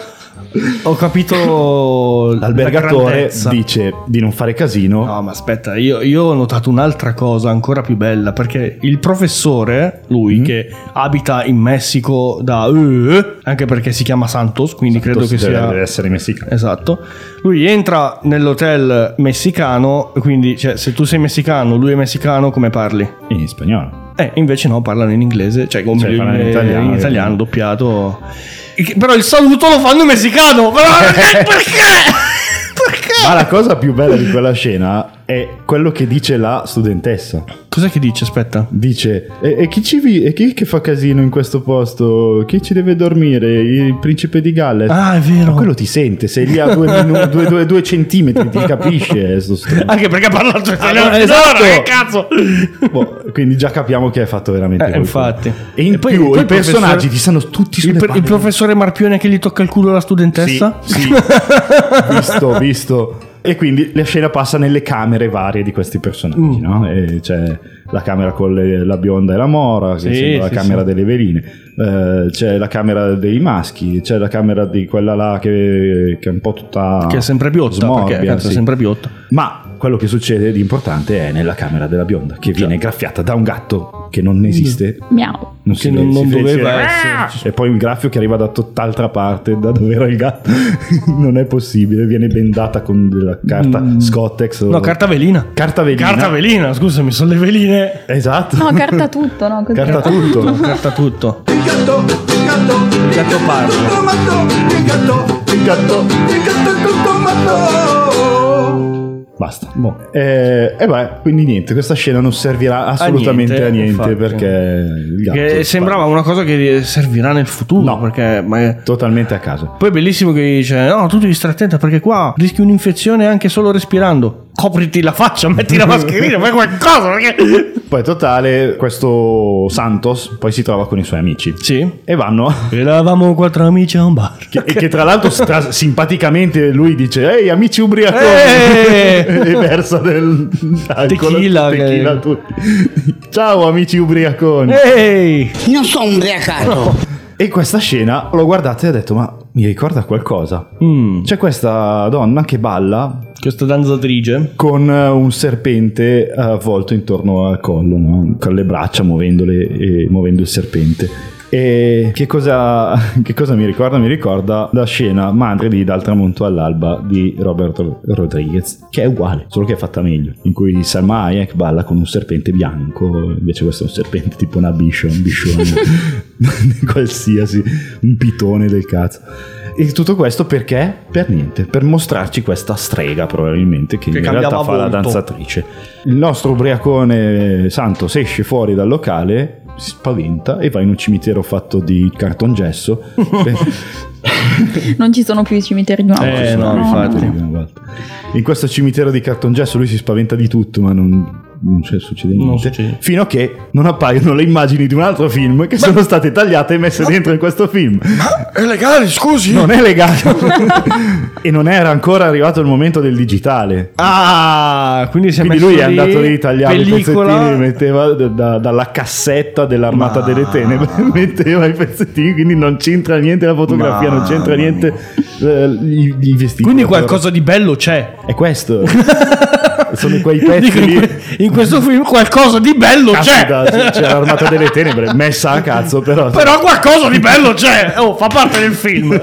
ho capito la L'albergatore grandezza. dice di non fare casino. No, ma aspetta, io, io ho notato un'altra cosa ancora più bella, perché il professore, Mm. lui che abita in Messico da... eh, anche perché si chiama Santos, quindi credo che deve sia... essere messicano. Esatto. Lui entra nell'hotel messicano, quindi cioè, se tu sei messicano, lui è messicano, come parli? In spagnolo. Eh, invece no, parlano in inglese, cioè come Cioè, in, in italiano, in italiano, doppiato. Però il saluto lo fanno in messicano. Però perché? perché? Ma la cosa più bella di quella scena è quello che dice la studentessa. Cos'è che dice? Aspetta. Dice: E, e chi ci vi- e chi che fa casino in questo posto? Chi ci deve dormire? Il principe di Galles? Ah, è vero. Ma quello ti sente, sei lì a due, minu- due- due- due centimetri, ti capisce. sto stronzo. Anche perché ha parlato italiano. Ah, esatto. Che cazzo? Boh, quindi già capiamo che è fatto veramente Eh, qualcuno. infatti. E in E poi- più poi i il professore- personaggi ti stanno tutti sulle Il, per- palle. il professore Marpione che gli tocca il culo alla studentessa? Sì, sì. visto, visto. E quindi la scena passa nelle camere varie di questi personaggi, Mm. no? E c'è la camera con le- la bionda e la mora, che Sì, sembra la sì, camera sì. delle veline. Eh, c'è la camera dei maschi, c'è la camera di quella là che, che è un po' tutta Che è sempre piotta, smorbia, perché è sì. sempre piotta. Ma quello che succede di importante è nella camera della bionda, che viene graffiata da un gatto che non esiste. Miau. Non Che non- non doveva esserci. E poi un graffio che arriva da tutt'altra parte, da dove era il gatto. non è possibile, viene bendata con della carta Scottex. o- Mm. No, carta velina. Carta velina. Carta velina, scusami, sono le veline. Esatto. No, carta tutto, no? Così. Carta tutto. Carta tutto. Il gatto parla. Basta. Eh, e beh, quindi niente, questa scena non servirà assolutamente a niente, perché il gatto Che sembrava una cosa che servirà nel futuro. No. Perché, ma- totalmente a caso. Poi è bellissimo che dice: No, tu devi stare attenta perché qua rischi un'infezione anche solo respirando. Copriti la faccia, metti la mascherina, fai qualcosa. Perché... Poi totale, questo Santos poi si trova con i suoi amici. Sì. E vanno Eravamo quattro amici a un bar. Che- e che tra l'altro stra- simpaticamente lui dice ehi amici ubriaconi Eh! e versa del Tequila, tequila che- ciao amici ubriaconi Ehi! Non sono umbriacato. E questa scena l'ho guardata e ho detto ma mi ricorda qualcosa Mm, c'è questa donna che balla questa danzatrice. con eh, un serpente avvolto intorno al collo no? con le braccia muovendole e muovendo il serpente E che cosa, che cosa mi ricorda? Mi ricorda la scena Madre di Dal tramonto all'alba di Roberto Rodriguez, che è uguale, solo che è fatta meglio, in cui Salma Hayek balla con un serpente bianco, invece questo è un serpente tipo una biscia, un biscione, qualsiasi, un pitone del cazzo. E tutto questo perché? Per niente, per mostrarci questa strega probabilmente che, Che in realtà cambiava fa la danzatrice. Il nostro ubriacone Santos esce fuori dal locale, si spaventa e va in un cimitero fatto di cartongesso. Non ci sono più i cimiteri di una volta. Eh, no, infatti. In questo cimitero di cartongesso lui si spaventa di tutto, ma non, non c'è- succede niente. Fino a che non appaiono le immagini di un altro film che sono state tagliate e messe dentro in questo film. È legale, scusi. Non è legale. e non era ancora arrivato il momento del digitale. Ah, quindi si è Quindi lui è andato lì, tagliava pellicola. i pezzettini, metteva da- da- dalla cassetta dell'Armata Ma- delle Tenebre, metteva i pezzettini, quindi non c'entra niente la fotografia, non c'entra Mamma niente eh, i, i vestiti. Quindi qualcosa di bello c'è. È questo. Sono quei pezzi Dico, in, lì. que- in questo film qualcosa di bello c'è. Caspita, c'è, c'è l'Armata delle Tenebre, messa a cazzo, però. Però qualcosa di bello c'è. Oh, fa parte del film.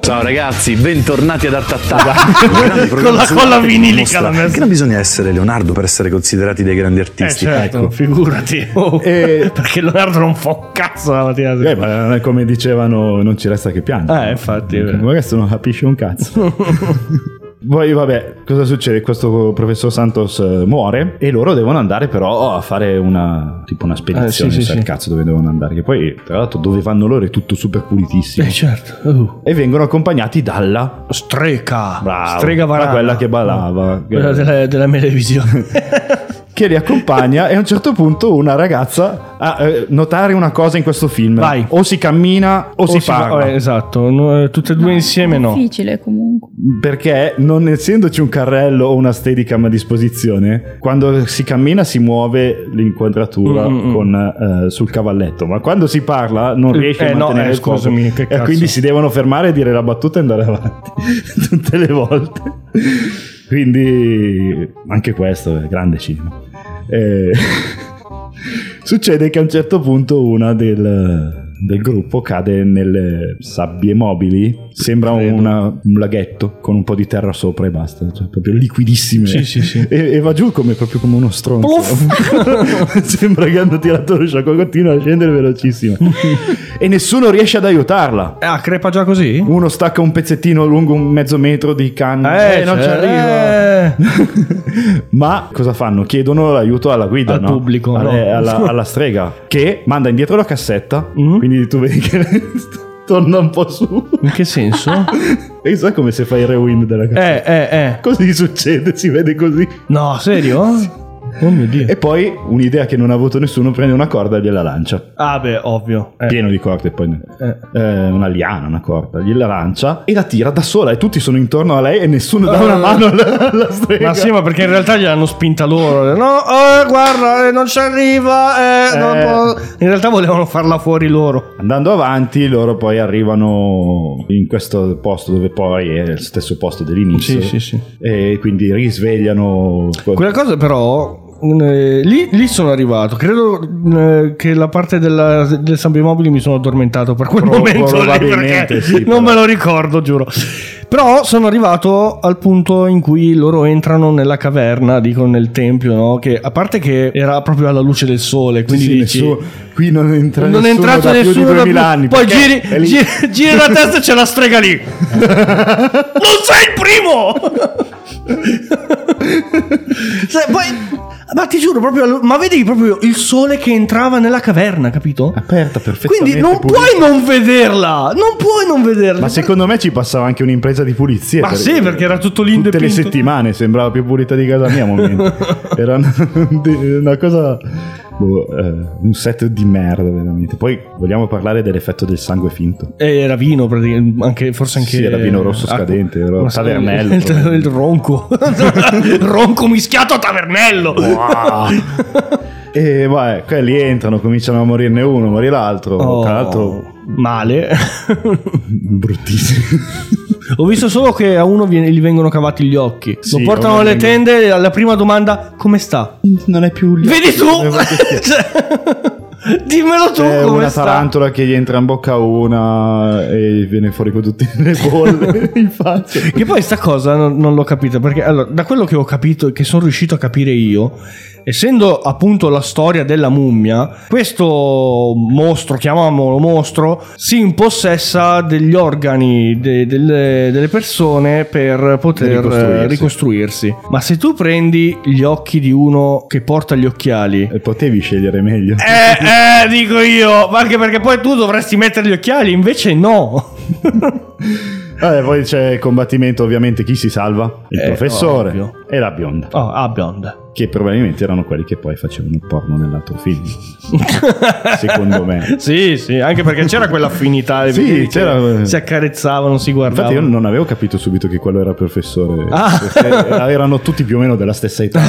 Ciao ragazzi, bentornati ad Art Con la colla vinilica la messa. Perché non bisogna essere Leonardo per essere considerati dei grandi Eh, artisti? certo, Ecco. figurati. Oh, Perché Leonardo non fa un cazzo la mattina. Eh, ma non è come dicevano, non ci resta che piangere. Eh, infatti. Ma questo non capisce un cazzo. Poi vabbè, cosa succede? Questo professor Santos eh, muore e loro devono andare però a fare una tipo una spedizione, Eh, sì, sì, sì. cazzo dove devono andare, che poi tra l'altro dove vanno loro è tutto super pulitissimo. Eh, certo. Uh. E vengono accompagnati dalla Streca. Bravo, Strega da varana. quella che ballava, Quella della, della televisione. che li accompagna e a un certo punto una ragazza a eh, notare una cosa in questo film. Vai. O si cammina o, si, fa- parla. eh, esatto, no, eh, tutte e due insieme no. Difficile comunque. Perché non essendoci un carrello o una steadicam a disposizione, quando si cammina si muove l'inquadratura Mm, mm, mm. con, eh, sul cavalletto, ma quando si parla non Eh, riesce eh, a no, mantenere eh, il scopo. scusami, E quindi si devono fermare e dire la battuta e andare avanti tutte le volte. Quindi anche questo è grande cinema. Eh, Succede che a un certo punto una del, del gruppo cade nelle sabbie mobili. Sembra una- un laghetto con un po' di terra sopra e basta. Cioè, proprio liquidissime. Sì, sì, sì. E, e va giù come, proprio come uno stronzo. Sembra che hanno tirato lo sciacquo, continua a scendere velocissimo. e nessuno riesce ad aiutarla. Ah, crepa già così? Uno stacca un pezzettino lungo un mezzo metro di canna. Eh, non ci arriva. Ma cosa fanno? Chiedono l'aiuto alla guida, Al no? pubblico, Alle- no? alla, alla strega, che manda indietro la cassetta. Mm? Quindi tu vedi che torna un po' su. In che senso? E sai come se fai il rewind della cassetta? eh, eh, eh. Così succede, si vede così. No, serio? Oh mio dio. E poi un'idea che non ha avuto nessuno prende una corda e gliela lancia. Ah, beh, ovvio. Eh. Pieno di corde, poi Eh. eh, una liana, una corda, gliela lancia e la tira da sola e tutti sono intorno a lei e nessuno dà una Eh. mano alla, alla strega. Ma sì, ma perché in realtà gliel'hanno spinta loro. No, eh, guarda, eh, non ci arriva. eh, non può- In realtà volevano farla fuori loro. Andando avanti, loro poi arrivano in questo posto dove poi è il stesso posto dell'inizio. Sì, sì, sì. E quindi risvegliano. Quella cosa però... eh, lì, lì sono arrivato. Credo eh, che la parte della, del San Mobili mi sono addormentato per quel Pro- momento. probabilmente sì, non però. me lo ricordo, giuro. Però sono arrivato al punto in cui loro entrano nella caverna, dico nel tempio, no? Che a parte che era proprio alla luce del sole, quindi Sì, dici, nessuno- qui non entra non è nessuno entrato da nessuno da 2000 più. anni. Poi giri, è giri, giri la testa e c'è la strega lì. non sei il primo! Sai, poi- ma ti giuro proprio, ma vedi proprio il sole che entrava nella caverna, capito? Aperta perfettamente. Quindi non pulita. puoi non vederla, non puoi non vederla. Ma secondo me ci passava anche un'impresa di pulizia. Ma sì, perché era tutto lì Tutte le settimane sembrava più pulita di casa mia a momenti. Era una, una cosa. Boh, eh, un set di merda, veramente. Poi vogliamo parlare dell'effetto del sangue finto. E era vino, anche, forse anche... Sì, era vino rosso scadente, era Ma- tavernello, Il, proprio. il ronco. il ronco mischiato a tavernello. E vai, quelli entrano, cominciano a morirne uno, morì l'altro. Oh, Tra l'altro, Male. bruttissimo. Ho visto solo che a uno viene- gli vengono cavati gli occhi. Sì, Lo portano a uno alle gli tende e alla prima domanda come sta? Non è più lì. Vedi tu? Cioè, Dimmelo tu C'è come una sta. tarantola che gli entra in bocca una e viene fuori con tutte le bolle in faccia. Che poi sta cosa non, non l'ho capita perché allora, da quello che ho capito e che sono riuscito a capire io, essendo appunto la storia della mummia, questo mostro, chiamiamolo mostro, si impossessa degli organi de- delle, delle persone per poter Ricostruirsi. eh, ricostruirsi. Ma se tu prendi gli occhi di uno che porta gli occhiali, E potevi scegliere meglio. eh, eh, dico io, anche perché poi tu dovresti mettere gli occhiali, invece no. Vabbè, poi c'è il combattimento, ovviamente, chi si salva? Il Eh, professore ovvio. e la bionda. Oh, ah, bionda. Che probabilmente erano quelli che poi facevano il porno nell'altro film. Secondo me. Sì, sì, anche perché c'era quell'affinità. Sì, c'era- Si accarezzavano, si guardavano. Infatti io non avevo capito subito che quello era professore. Ah. Perché erano tutti più o meno della stessa età.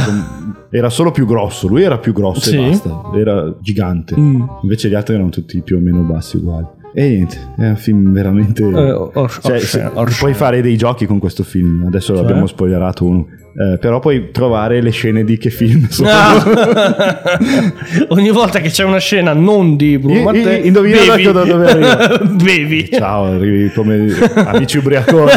Era solo più grosso, lui era più grosso Sì. e basta. Era gigante. Mm. Invece gli altri erano tutti più o meno bassi uguali. E niente, è un film veramente... Eh, or- Cioè, or- se- or- puoi fare dei giochi con questo film. Adesso Cioè? l'abbiamo spoilerato uno. Eh, però puoi trovare le scene di che film sono. Ah. Ogni volta che c'è una scena non di i- Mattei, indovina bevi. da dove arriva. bevi. Ciao, arrivi come amici ubriaconi.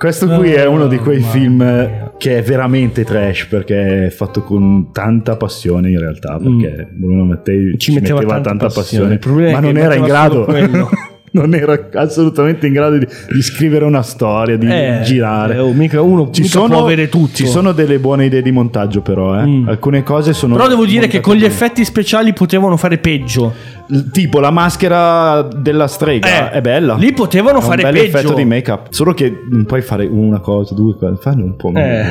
Questo qui è uno di quei film che è veramente trash perché è fatto con tanta passione in realtà perché Bruno Mattei ci, metteva metteva, tanta tanta passione. passione, ma non era in grado non era assolutamente in grado di, di scrivere una storia di Eh, girare eh, oh, mica uno ci mica sono, può avere tutto. ci sono delle buone idee di montaggio però eh. alcune cose sono Però devo dire che con gli effetti speciali potevano fare peggio. Tipo la maschera della strega Eh, è bella lì potevano È un fare bel peggio. effetto di make up solo che non puoi fare una cosa due cose fanno un po' Eh.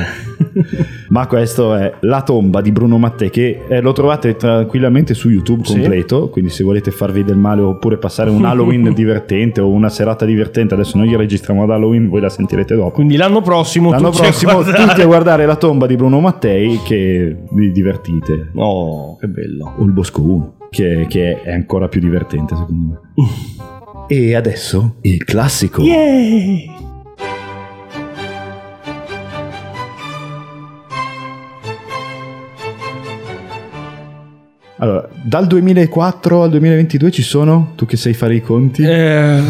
ma questo è La tomba di Bruno Mattei che eh, lo trovate tranquillamente su YouTube Sì. completo quindi se volete farvi del male oppure passare un Halloween divertente o una serata divertente adesso noi registriamo ad Halloween voi la sentirete dopo Quindi l'anno prossimo L'anno tutti a prossimo guardare. tutti a guardare la tomba di Bruno Mattei che vi divertite Oh, che bello. o il Bosco 1 che, che è ancora più divertente secondo me. E adesso il classico. Yay! allora dal 2004 al 2022 ci sono? Tu che sai fare i conti? Eh,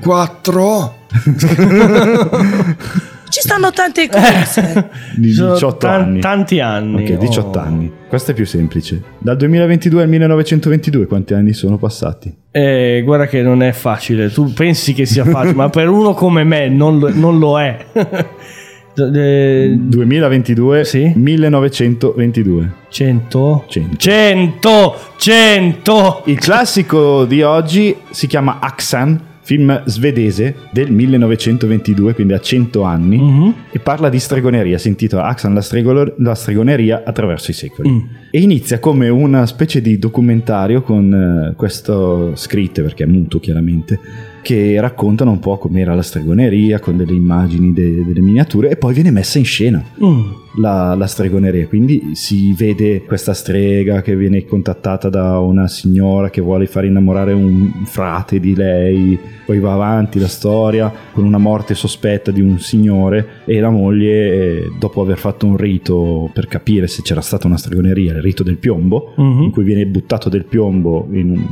4 Ci stanno tante cose. di 18 anni tanti anni. ok 18 oh. anni questo è più semplice dal 2022 al 1922 quanti anni sono passati Eh, guarda che non è facile. Tu pensi che sia facile, ma per uno come me non lo, non lo è. Eh, 2022 1922 100 100 100 100 Il classico di oggi si chiama Axan, film svedese del 1922, quindi a 100 anni, Mhm. e parla di stregoneria. Si intitola Axan, la, stregolo- la stregoneria attraverso i secoli. Mm. E inizia come una specie di documentario con eh, questo scritto, perché è muto chiaramente, che raccontano un po' com'era la stregoneria, con delle immagini, de- delle miniature, e poi viene messa in scena Mm. la, la stregoneria. Quindi si vede questa strega che viene contattata da una signora che vuole far innamorare un frate di lei. Poi va avanti la storia con una morte sospetta di un signore e la moglie, eh, dopo aver fatto un rito per capire se c'era stata una stregoneria, il rito del piombo, Mhm. in cui viene buttato del piombo in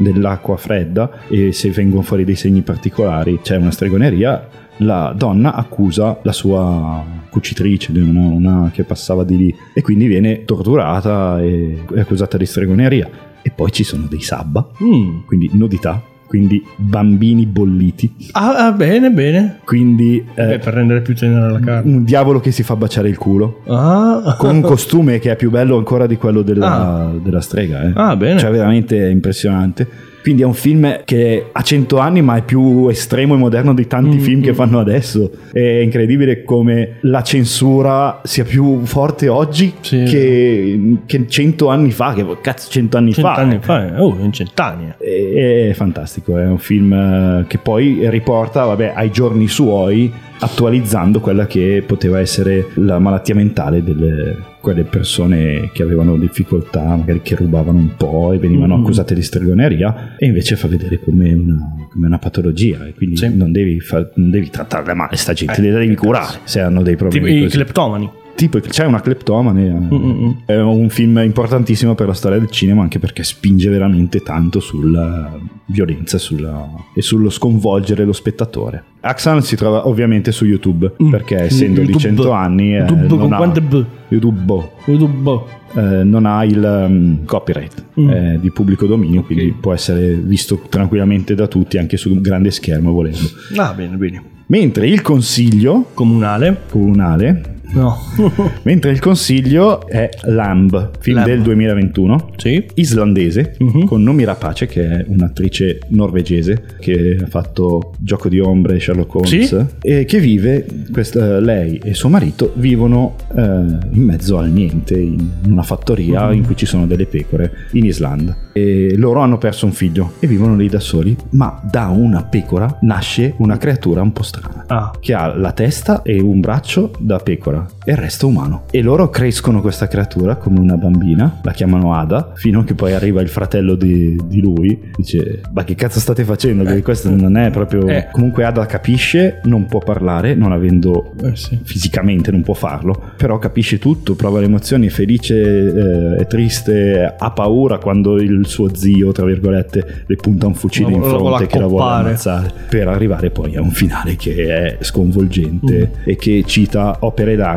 nell'acqua fredda e se vengono fuori dei segni particolari c'è una stregoneria, la donna accusa la sua cucitrice, una, una che passava di lì e quindi viene torturata e accusata di stregoneria. E poi ci sono dei sabba, Mm. quindi nudità, quindi bambini bolliti, Ah, ah, bene, bene. quindi eh, Beh, per rendere più tenera la carne. un diavolo che si fa baciare il culo. Ah, Con un costume che è più bello ancora di quello della, della strega, eh. Ah, bene. Cioè, veramente è impressionante. Quindi è un film che ha 100 anni, ma è più estremo e moderno di tanti Mm, film che mm. fanno adesso. È incredibile come la censura sia più forte oggi Sì. che, che 100 anni fa. Che cazzo, 100 anni fa? Cent'anni fa. eh. Oh, in cent'anni. È, è fantastico, è un film che poi riporta vabbè, ai giorni suoi, attualizzando quella che poteva essere la malattia mentale delle quelle persone che avevano difficoltà, magari che rubavano un po' e venivano Mhm. accusate di stregoneria, e invece fa vedere come una, come una patologia, e quindi Sì. non, devi fa- non devi trattarla male, sta gente, Eh, devi che curare se hanno dei Tipo problemi i così. cleptomani. Tipo, c'è una cleptomane. eh, Mm-mm. È un film importantissimo per la storia del cinema, anche perché spinge veramente tanto sulla violenza e, sulla- e sullo sconvolgere lo spettatore. Axan si trova ovviamente su YouTube, perché essendo di Mm. YouTube. 100 anni, eh, YouTube non con ha- quante B? YouTube. YouTube. eh, non ha il um, copyright Mm. è di pubblico dominio, quindi può essere visto tranquillamente da tutti anche su un grande schermo volendo. Ah, bene, bene. Mentre il consiglio comunale, comunale No. mentre il consiglio è Lamb, film Lamb. del 2021, Sì. islandese, Mhm. con Nomi Rapace, che è un'attrice norvegese che ha fatto Gioco di Ombre e Sherlock Holmes, Sì. e che vive, questa- lei e suo marito vivono eh, in mezzo al niente, in una fattoria Mhm. in cui ci sono delle pecore in Islanda. E loro hanno perso un figlio e vivono lì da soli, ma da una pecora nasce una creatura un po' strana Ah. che ha la testa e un braccio da pecora e il resto umano. E loro crescono questa creatura come una bambina, la chiamano Ada, fino a che poi arriva il fratello di, di lui, dice ma che cazzo state facendo? Perché questo non è proprio... Eh. Comunque Ada capisce, non può parlare, non avendo Eh, sì. fisicamente, non può farlo, però capisce tutto, prova le emozioni, è felice, eh, è triste, ha paura quando il suo zio, tra virgolette, le punta un fucile Lo- in fronte che la vuole ammazzare, per arrivare poi a un finale che è sconvolgente Mm. e che cita opere d'arte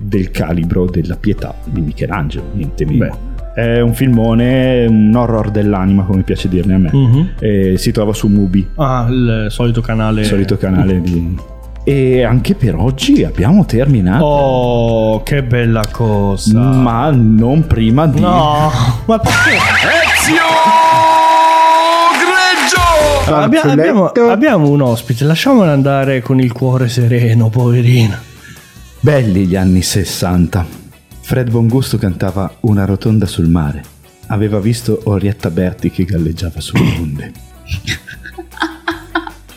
del calibro della pietà di Michelangelo, niente meno. È un filmone, un horror dell'anima, come piace dirne a me. Mhm. E si trova su Mubi, Ah, il solito canale. il solito canale di... E anche per oggi abbiamo terminato. Oh, che bella cosa. Ma non prima di... No, ma perché? Abbia- abbiamo, abbiamo un ospite, lasciamolo andare con il cuore sereno, poverino. Belli gli anni 60. Fred Bongusto cantava Una rotonda sul mare. Aveva visto Orietta Berti che galleggiava sulle onde.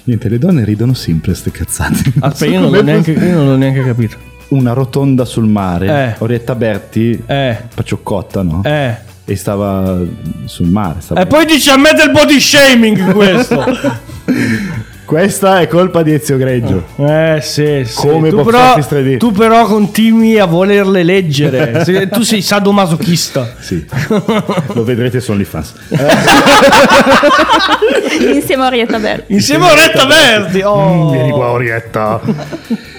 Niente, le donne ridono sempre ste cazzate. Aspetta, io non, l'ho neanche, io non l'ho neanche capito. Una rotonda sul mare. Eh. Orietta Berti, Eh, pacioccotta, no? eh. E stava sul mare. stava- E poi dice a me del body shaming questo. Questa è colpa di Ezio Greggio. Eh sì, sì. Come tu, però, Office 3D. tu però continui a volerle leggere. Se- tu sei sadomasochista. Sì, lo vedrete su OnlyFans. Insieme a Orietta Berti. Insieme a Oretta Verdi. Oh. Mm, Vieni qua, Orietta.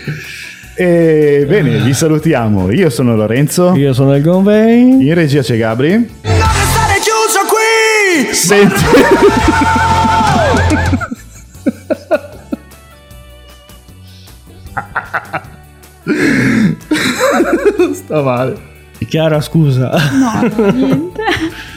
E bene, vi salutiamo. Io sono Lorenzo. Io sono il Gonvey. In regia c'è Gabri. Non restare chiuso qui! Senti. Sta male. Chiara, scusa. No, niente.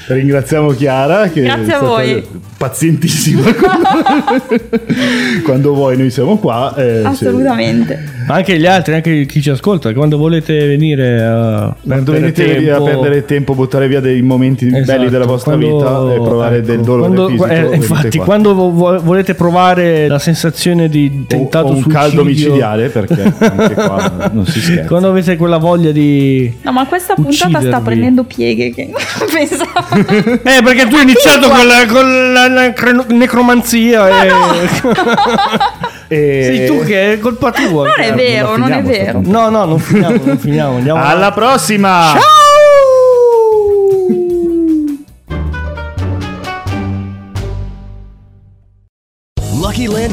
Ringraziamo Chiara che Grazie a voi. Pazientissima. Quando vuoi noi siamo qua. eh, Assolutamente. Ma anche gli altri, anche chi ci ascolta, quando volete venire a Quando perdere venite via a tempo- perdere tempo, buttare via dei momenti belli Esatto, della vostra quando- vita e provare ecco, del dolore quando- fisico. eh, infatti, qua. quando vo- vo- volete provare la sensazione di O- tentato o un suicidio, caldo micidiale perché anche qua non si scherza. quando avete quella voglia di No, ma questa puntata sta Uccidervi. prendendo pieghe che non pensavo. Eh, perché tu hai iniziato con la, con la- la cre- necromanzia e... E- Sei tu che è colpa tua. Non è Chiara. vero, non è finiamo sta vero. No, no, non finiamo, non finiamo. Alla prossima! Lucky